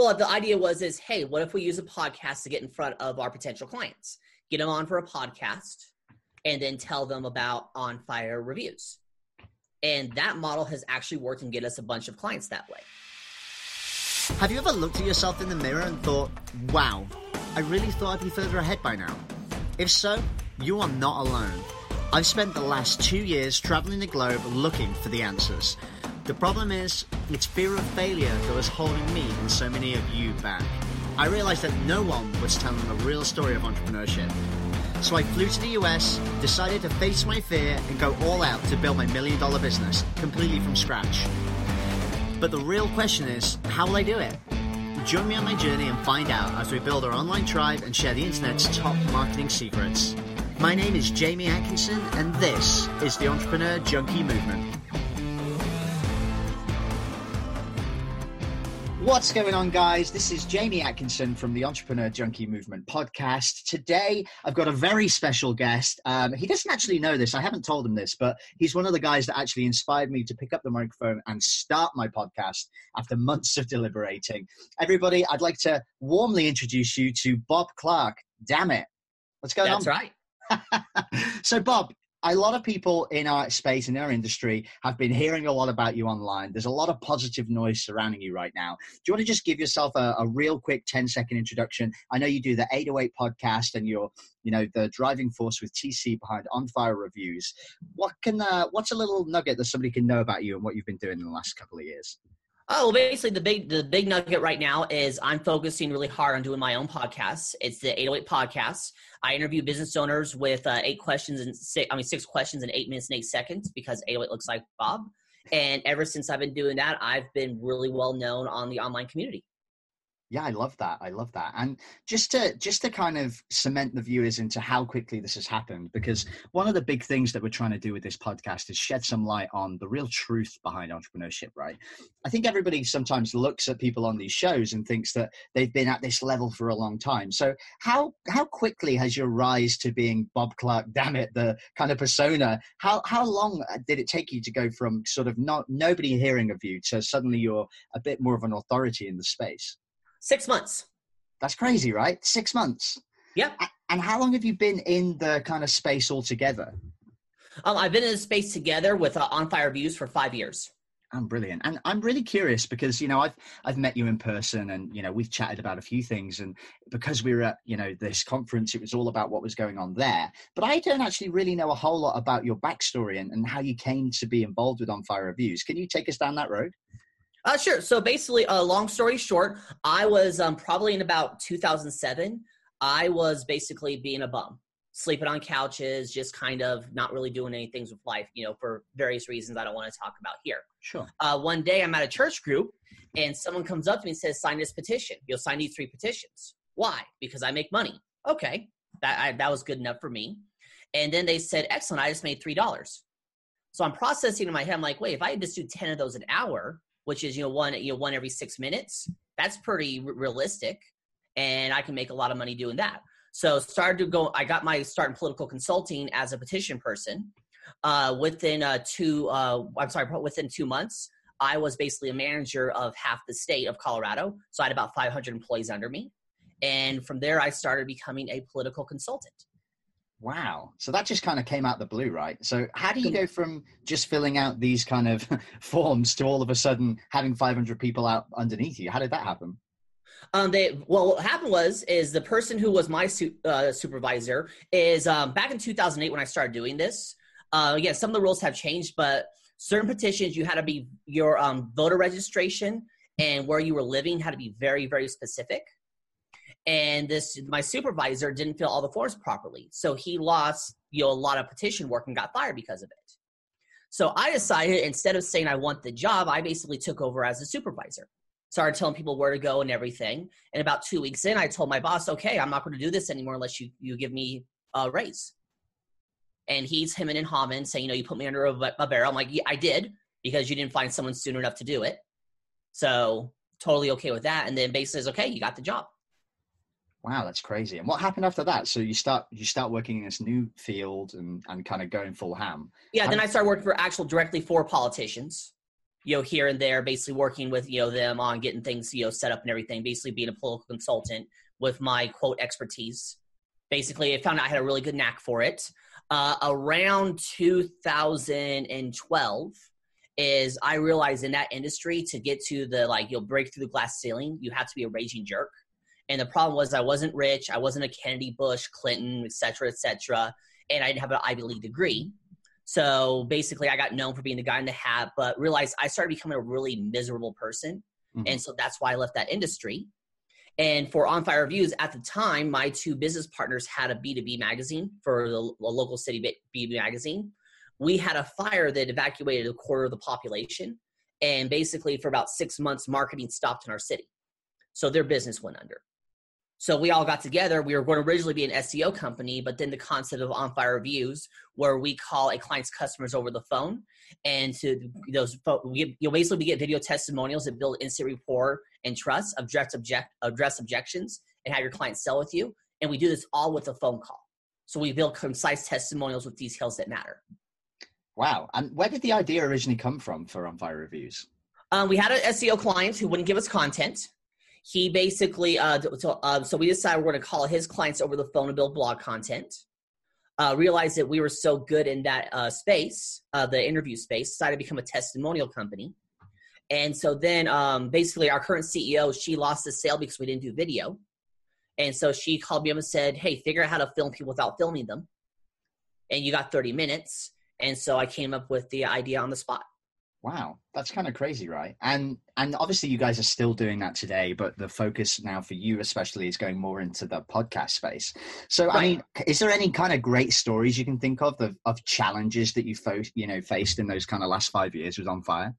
Well, the idea was is, hey, what if we use a podcast to get in front of our potential clients, get them on for a podcast, and then tell them about on fire reviews. And that model has actually worked and get us a bunch of clients that way. Have you ever looked at yourself in the mirror and thought, wow, I really thought I'd be further ahead by now? If so, you are not alone. I've spent the last two years traveling the globe looking for the answers. The problem is, it's fear of failure that was holding me and so many of you back. I realized that no one was telling the real story of entrepreneurship. So I flew to the US, decided to face my fear, and go all out to build my million dollar business, completely from scratch. But the real question is, how will I do it? Join me on my journey and find out as we build our online tribe and share the internet's top marketing secrets. My name is Jamie Atkinson, and this is the Entrepreneur Junkie Movement. What's going on, guys? This is Jamie Atkinson from the Entrepreneur Junkie Movement podcast. Today, I've got a very special guest. Um, he doesn't actually know this. I haven't told him this, but he's one of the guys that actually inspired me to pick up the microphone and start my podcast after months of deliberating. Everybody, I'd like to warmly introduce you to Bob Clark. Damn it. What's going That's on? That's right. so, Bob, a lot of people in our space in our industry have been hearing a lot about you online. There's a lot of positive noise surrounding you right now. Do you want to just give yourself a, a real quick 10 second introduction? I know you do the 808 podcast and you're you know the driving force with tc behind on fire reviews. What can uh, what's a little nugget that somebody can know about you and what you've been doing in the last couple of years Oh, well, basically the big the big nugget right now is I'm focusing really hard on doing my own podcast. It's the 808 podcast. I interview business owners with uh, eight questions and six, I mean six questions in eight minutes and eight seconds because 808 looks like Bob. And ever since I've been doing that, I've been really well known on the online community yeah i love that i love that and just to just to kind of cement the viewers into how quickly this has happened because one of the big things that we're trying to do with this podcast is shed some light on the real truth behind entrepreneurship right? I think everybody sometimes looks at people on these shows and thinks that they've been at this level for a long time. So how how quickly has your rise to being bob clark damn it the kind of persona how how long uh, did it take you to go from sort of not nobody hearing of you to suddenly you're a bit more of an authority in the space Six months. That's crazy, right? Six months. Yeah. And how long have you been in the kind of space altogether? Um, I've been in the space together with uh, On Fire Reviews for five years. I'm brilliant, and I'm really curious because you know I've I've met you in person, and you know we've chatted about a few things, and because we were at you know this conference, it was all about what was going on there. But I don't actually really know a whole lot about your backstory and, and how you came to be involved with On Fire Reviews. Can you take us down that road? Uh, sure. So basically, uh, long story short, I was um, probably in about 2007. I was basically being a bum, sleeping on couches, just kind of not really doing anything with life, you know, for various reasons I don't want to talk about here. Sure. Uh, one day I'm at a church group and someone comes up to me and says, sign this petition. You'll sign these three petitions. Why? Because I make money. Okay. That, I, that was good enough for me. And then they said, excellent. I just made $3. So I'm processing in my head. I'm like, wait, if I just do 10 of those an hour, which is you know one you know one every six minutes. That's pretty r- realistic, and I can make a lot of money doing that. So started to go. I got my start in political consulting as a petition person. Uh, within uh, two, uh, I'm sorry, within two months, I was basically a manager of half the state of Colorado. So I had about 500 employees under me, and from there I started becoming a political consultant. Wow. So that just kind of came out the blue, right? So how do you go from just filling out these kind of forms to all of a sudden having 500 people out underneath you? How did that happen? Um, they well, what happened was is the person who was my su- uh, supervisor is um, back in 2008 when I started doing this. Uh, again, some of the rules have changed, but certain petitions you had to be your um, voter registration and where you were living had to be very very specific and this my supervisor didn't fill all the forms properly so he lost you know a lot of petition work and got fired because of it so i decided instead of saying i want the job i basically took over as a supervisor started telling people where to go and everything. And about two weeks in, I told my boss, okay, I'm not going to do this anymore unless you, you give me a raise. And he's him and Hammond saying, you know, you put me under a, a barrel. I'm like, yeah, I did because you didn't find someone soon enough to do it. So totally okay with that. And then basically says, okay, you got the job. Wow, that's crazy. And what happened after that? So you start you start working in this new field and, and kind of going full ham. Yeah, then I started working for actual directly for politicians. You know, here and there, basically working with, you know, them on getting things, you know, set up and everything, basically being a political consultant with my quote expertise. Basically, I found out I had a really good knack for it. Uh, around 2012 is I realized in that industry to get to the like you'll break through the glass ceiling, you have to be a raging jerk and the problem was I wasn't rich, I wasn't a Kennedy, Bush, Clinton, et cetera, et cetera, and I didn't have an Ivy League degree. So basically, I got known for being the guy in the hat, but realized I started becoming a really miserable person. Mm-hmm. And so that's why I left that industry. And for On Fire Reviews, at the time, my two business partners had a B2B magazine for the local city B2B magazine. We had a fire that evacuated a quarter of the population. And basically, for about six months, marketing stopped in our city. So their business went under. So we all got together. We were going to originally be an SEO company, but then the concept of on fire reviews, where we call a client's customers over the phone, and to those we, you'll basically we get video testimonials that build instant rapport and trust, address object address objections, and have your client sell with you. And we do this all with a phone call. So we build concise testimonials with details that matter. Wow! And where did the idea originally come from for on fire reviews? Um, we had an SEO client who wouldn't give us content he basically uh, so, uh, so we decided we're going to call his clients over the phone and build blog content uh, realized that we were so good in that uh, space uh, the interview space decided to become a testimonial company. And so then um, basically our current ceo she lost the sale because we didn't do video. And so she called me up and said hey figure out how to film people without filming them. And you got 30 minutes. And so i came up with the idea on the spot Wow, that's kind of crazy, right? And and obviously you guys are still doing that today, but the focus now for you especially is going more into the podcast space. So right. I mean, is there any kind of great stories you can think of of, of challenges that you fo- you know faced in those kind of last 5 years with On Fire?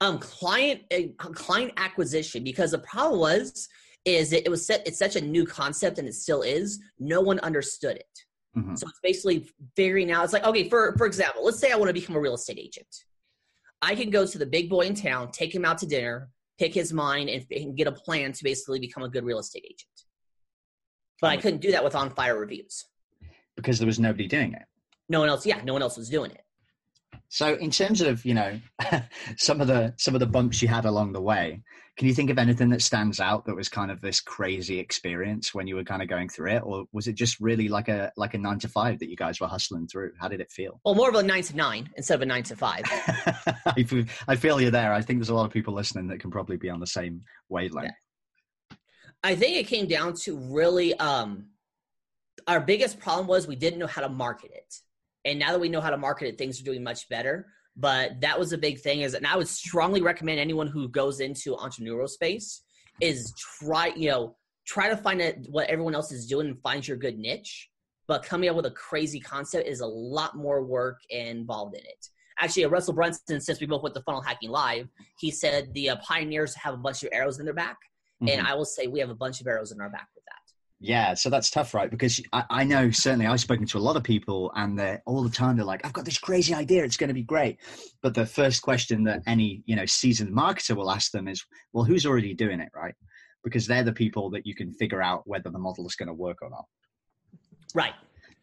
Um client uh, client acquisition because the problem was is it, it was set it's such a new concept and it still is, no one understood it. Mm-hmm. So it's basically figuring out it's like okay, for for example, let's say I want to become a real estate agent I can go to the big boy in town, take him out to dinner, pick his mind, and, and get a plan to basically become a good real estate agent. But I couldn't do that with on fire reviews because there was nobody doing it. No one else. Yeah, no one else was doing it. So, in terms of you know some of the some of the bumps you had along the way, can you think of anything that stands out that was kind of this crazy experience when you were kind of going through it, or was it just really like a like a nine to five that you guys were hustling through? How did it feel? Well, more of a nine to nine instead of a nine to five. I feel you there. I think there's a lot of people listening that can probably be on the same wavelength. Yeah. I think it came down to really um, our biggest problem was we didn't know how to market it and now that we know how to market it, things are doing much better. But that was a big thing. Is and I would strongly recommend anyone who goes into entrepreneurial space is try you know try to find out what everyone else is doing and find your good niche. But coming up with a crazy concept is a lot more work involved in it. Actually, Russell Brunson, since we both went to Funnel Hacking Live, he said the uh, pioneers have a bunch of arrows in their back, mm-hmm. and I will say we have a bunch of arrows in our back with that. Yeah, so that's tough, right? Because I, I, know certainly I've spoken to a lot of people, and they're all the time they're like, "I've got this crazy idea; it's going to be great." But the first question that any you know seasoned marketer will ask them is, "Well, who's already doing it, right?" Because they're the people that you can figure out whether the model is going to work or not. Right.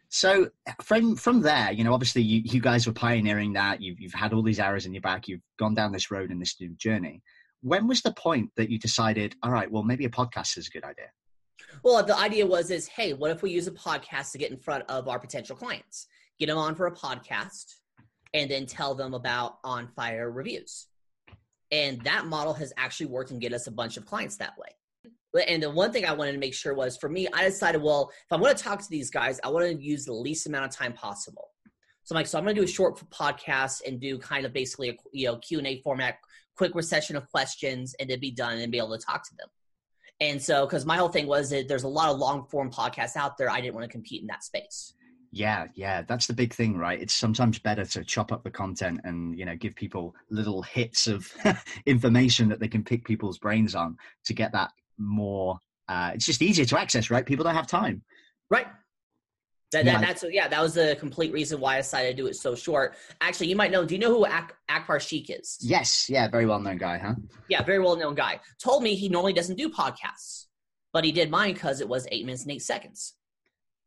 So from from there, you know, obviously you, you guys were pioneering that. You've you've had all these arrows in your back. You've gone down this road in this new journey. When was the point that you decided, all right, well, maybe a podcast is a good idea? Well, the idea was is, hey, what if we use a podcast to get in front of our potential clients, get them on for a podcast, and then tell them about on fire reviews. And that model has actually worked and get us a bunch of clients that way. And the one thing I wanted to make sure was for me, I decided, well, if I want to talk to these guys, I want to use the least amount of time possible. So I'm like, so I'm going to do a short podcast and do kind of basically a you know Q and A format, quick recession of questions, and then be done and be able to talk to them. And so, because my whole thing was that there's a lot of long form podcasts out there, I didn't want to compete in that space. Yeah, yeah, that's the big thing, right? It's sometimes better to chop up the content and you know give people little hits of information that they can pick people's brains on to get that more. Uh, it's just easier to access, right? People don't have time. Right. That, Yeah. that, that's yeah. That was the complete reason why I decided to do it so short. Actually, you might know. Do you know who Ak- Akbar Sheikh is? Yes, yeah, very well known guy, huh? Yeah, very well known guy. Told me he normally doesn't do podcasts, but he did mine because it was eight minutes and eight seconds.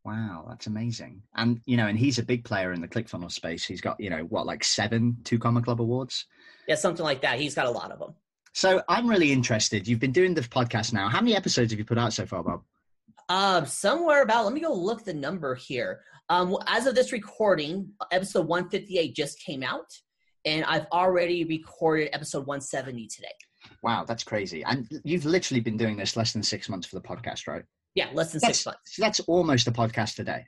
Wow, that's amazing. And you know, and he's a big player in the ClickFunnels space. He's got you know what, like seven Two Comma Club awards. Yeah, something like that. He's got a lot of them. So I'm really interested. You've been doing the podcast now. How many episodes have you put out so far, Bob? Um, somewhere about. Let me go look the number here. Um, as of this recording, episode 158 just came out, and I've already recorded episode 170 today. Wow, that's crazy. And you've literally been doing this less than six months for the podcast, right? Yeah, less than That's, six months. that's almost a podcast a day.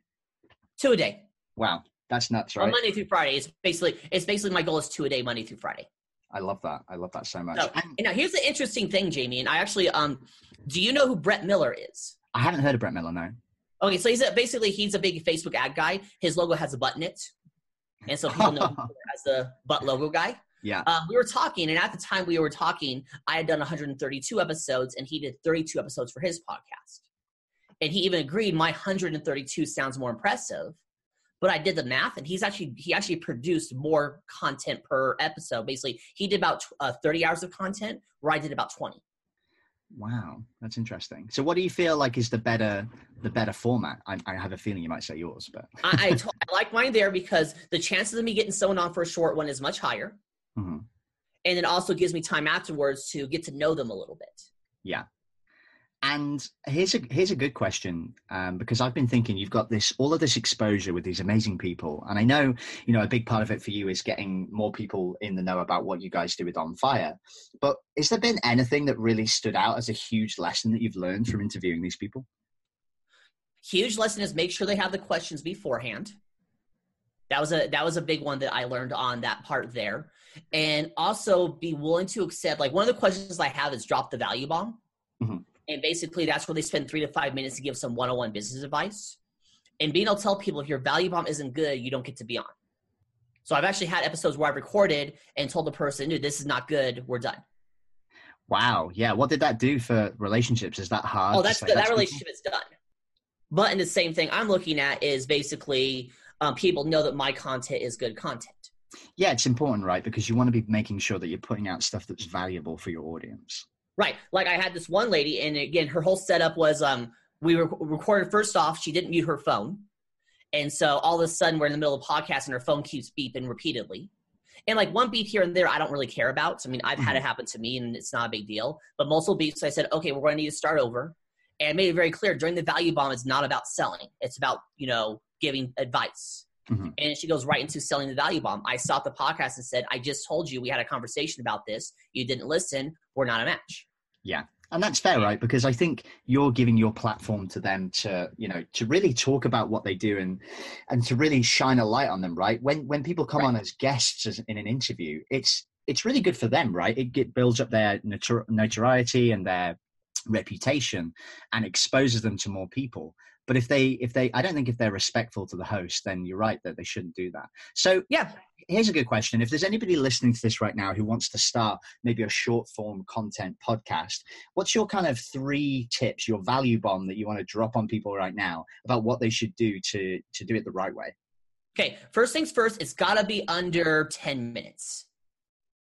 Two a day. Wow, that's nuts, On right? Monday through Friday. It's basically it's basically my goal is two a day, Monday through Friday. I love that. I love that so much. So, and now here's the interesting thing, Jamie. And I actually um, do you know who Brett Miller is? I haven't heard of Brett Miller, no. Okay, so he's a, basically he's a big Facebook ad guy. His logo has a butt in it, and so people know as the butt logo guy. Yeah. Um, we were talking, and at the time we were talking, I had done 132 episodes, and he did 32 episodes for his podcast. And he even agreed my 132 sounds more impressive. But I did the math, and he's actually he actually produced more content per episode. Basically, he did about uh, 30 hours of content, where I did about 20. Wow, that's interesting. So, what do you feel like is the better the better format? I, I have a feeling you might say yours, but I, I, to- I like mine there because the chances of me getting someone on for a short one is much higher. Mhm. And it also gives me time afterwards to get to know them a little bit. yeah. And here's a here's a good question um, because I've been thinking you've got this all of this exposure with these amazing people, and I know you know a big part of it for you is getting more people in the know about what you guys do with On Fire. But has there been anything that really stood out as a huge lesson that you've learned from interviewing these people? Huge lesson is make sure they have the questions beforehand. That was a that was a big one that I learned on that part there. And also be willing to accept like one of the questions I have is drop the value bomb. Mhm. And basically that's where they spend three to five minutes to give some one-on-one business advice. And being able to tell people if your value bomb isn't good, you don't get to be on. So I've actually had episodes where I've recorded and told the person, dude, this is not good, we're done. Wow, yeah. What did that do for relationships? Is that hard? Oh, that's say. That relationship is done. But in the same thing I'm looking at is basically um, people know that my content is good content. Yeah, it's important, right? Because you want to be making sure that you're putting out stuff that's valuable for your audience. Right. Like I had this one lady, and again, her whole setup was um, we were recorded first off, she didn't mute her phone. And so all of a sudden we're in the middle of a podcast and her phone keeps beeping repeatedly. And like one beep here and there, I don't really care about. So, I mean, I've had it happen to me and it's not a big deal. But multiple beeps, I said, okay, we're going to need to start over. And I made it very clear during the value bomb, it's not about selling. It's about, you know, giving advice. Mhm. And she goes right into selling the value bomb. I stopped the podcast and said, I just told you we had a conversation about this. You didn't listen. We're not a match. Yeah. And that's fair, right? Because I think you're giving your platform to them to, you know, to really talk about what they do and and to really shine a light on them, right? When when people come Right. on as guests in an interview, it's it's really good for them, right? It get, builds up their notor- notoriety and their reputation and exposes them to more people. But if they if they I don't think if they're respectful to the host, then you're right that they shouldn't do that. So Yeah. here's a good question. If there's anybody listening to this right now who wants to start maybe a short form content podcast, what's your kind of three tips, your value bomb that you want to drop on people right now about what they should do to to do it the right way? Okay, first things first, it's got to be under 10 minutes.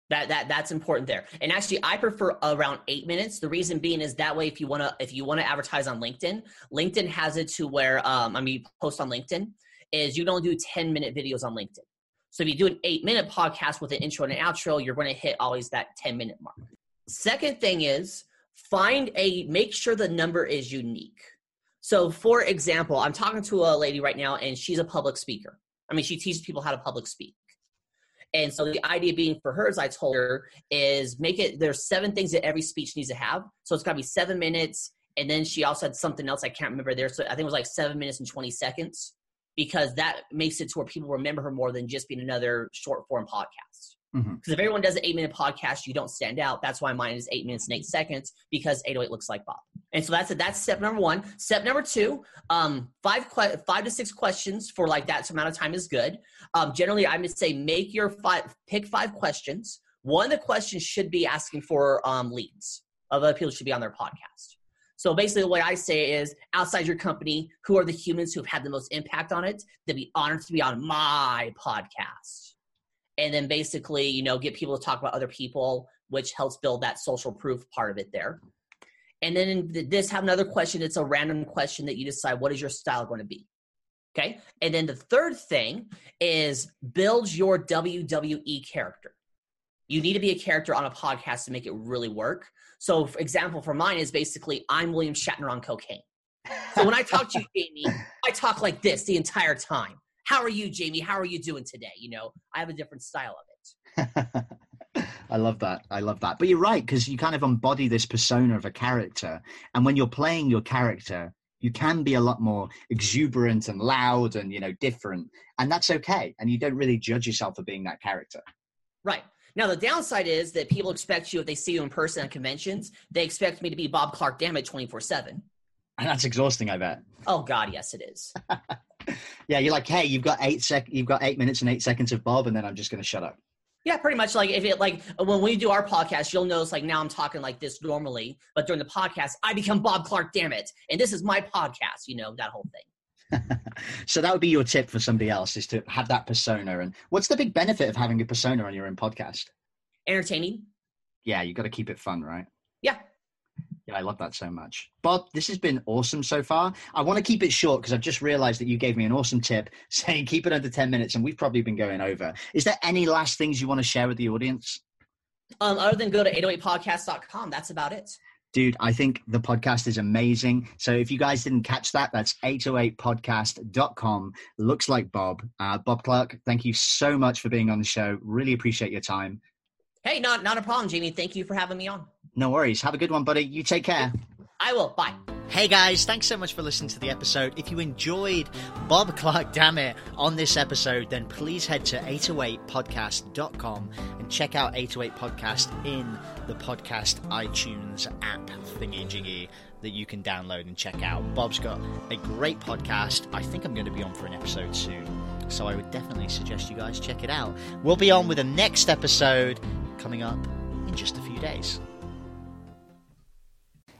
That that that's important there. And actually I prefer around 8 minutes. The reason being is that way if you want to if you want to advertise on LinkedIn, LinkedIn has it to where um I mean post on LinkedIn is you don't do 10 minute videos on LinkedIn. So if you do an 8 minute podcast with an intro and an outro, you're going to hit always that 10 minute mark. Second thing is find a make sure the number is unique. So for example, I'm talking to a lady right now and she's a public speaker. I mean, she teaches people how to public speak. And so the idea being for her, as I told her, is make it there's seven things that every speech needs to have. So it's got to be seven minutes. And then she also had something else I can't remember there. So I think it was like seven minutes and 20 seconds because that makes it to where people remember her more than just being another short form podcast. Mm-hmm. Because if everyone does an eight minute podcast, you don't stand out. That's why mine is eight minutes and eight seconds because 808 looks like Bob. And so that's. That's step number one. Step number two, um, five five to six questions for like that amount of time is good. Um, generally, I would say make your five pick five questions. One of the questions should be asking for um, leads of other people should be on their podcast. So basically, the way I say is outside your company, who are the humans who have had the most impact on it? They'd be honored to be on my podcast. And then basically, you know, get people to talk about other people, which helps build that social proof part of it there. And then in this, have another question. It's a random question that you decide what is your style going to be. Okay. And then the third thing is build your WWE character. You need to be a character on a podcast to make it really work. So, for example, for mine is basically I'm William Shatner on cocaine. So when I talk to you, Jamie, I talk like this the entire time. How are you, Jamie? How are you doing today? You know, I have a different style of it. I love that. I love that. But you're right because you kind of embody this persona of a character, and when you're playing your character, you can be a lot more exuberant and loud and you know different, and that's okay. And you don't really judge yourself for being that character. Right. Now the downside is that people expect you if they see you in person at conventions, they expect me to be Bob Clark Dammit twenty four seven. And that's exhausting, I bet. Oh God, yes, it is. yeah, you're like, hey, you've got eight sec, you've got eight minutes and eight seconds of Bob, and then I'm just going to shut up. Yeah, pretty much. Like if it like when we do our podcast, you'll notice like now I'm talking like this normally, but during the podcast, I become Bob Clark. Damn it! And this is my podcast. You know that whole thing. so that would be your tip for somebody else is to have that persona. And what's the big benefit of having a persona on your own podcast? Entertaining. Yeah, you got to keep it fun, right? Yeah, I love that so much. Bob, this has been awesome so far. I want to keep it short because I've just realized that you gave me an awesome tip saying keep it under 10 minutes and we've probably been going over. Is there any last things you want to share with the audience? Um, other than go to 808podcast.com, that's about it. Dude, I think the podcast is amazing. So if you guys didn't catch that, that's 808podcast.com. Looks like Bob. Uh, Bob Clark, thank you so much for being on the show. Really appreciate your time. Hey, not not a problem, Jamie. Thank you for having me on. No worries. Have a good one, buddy. You take care. I will. Bye. Hey guys, thanks so much for listening to the episode. If you enjoyed Bob Clark Dammit on this episode, then please head to 808podcast.com and check out 808 Podcast in the podcast iTunes app thingy jiggy that you can download and check out. Bob's got a great podcast. I think I'm going to be on for an episode soon. So I would definitely suggest you guys check it out. We'll be on with the next episode coming up in just a few days.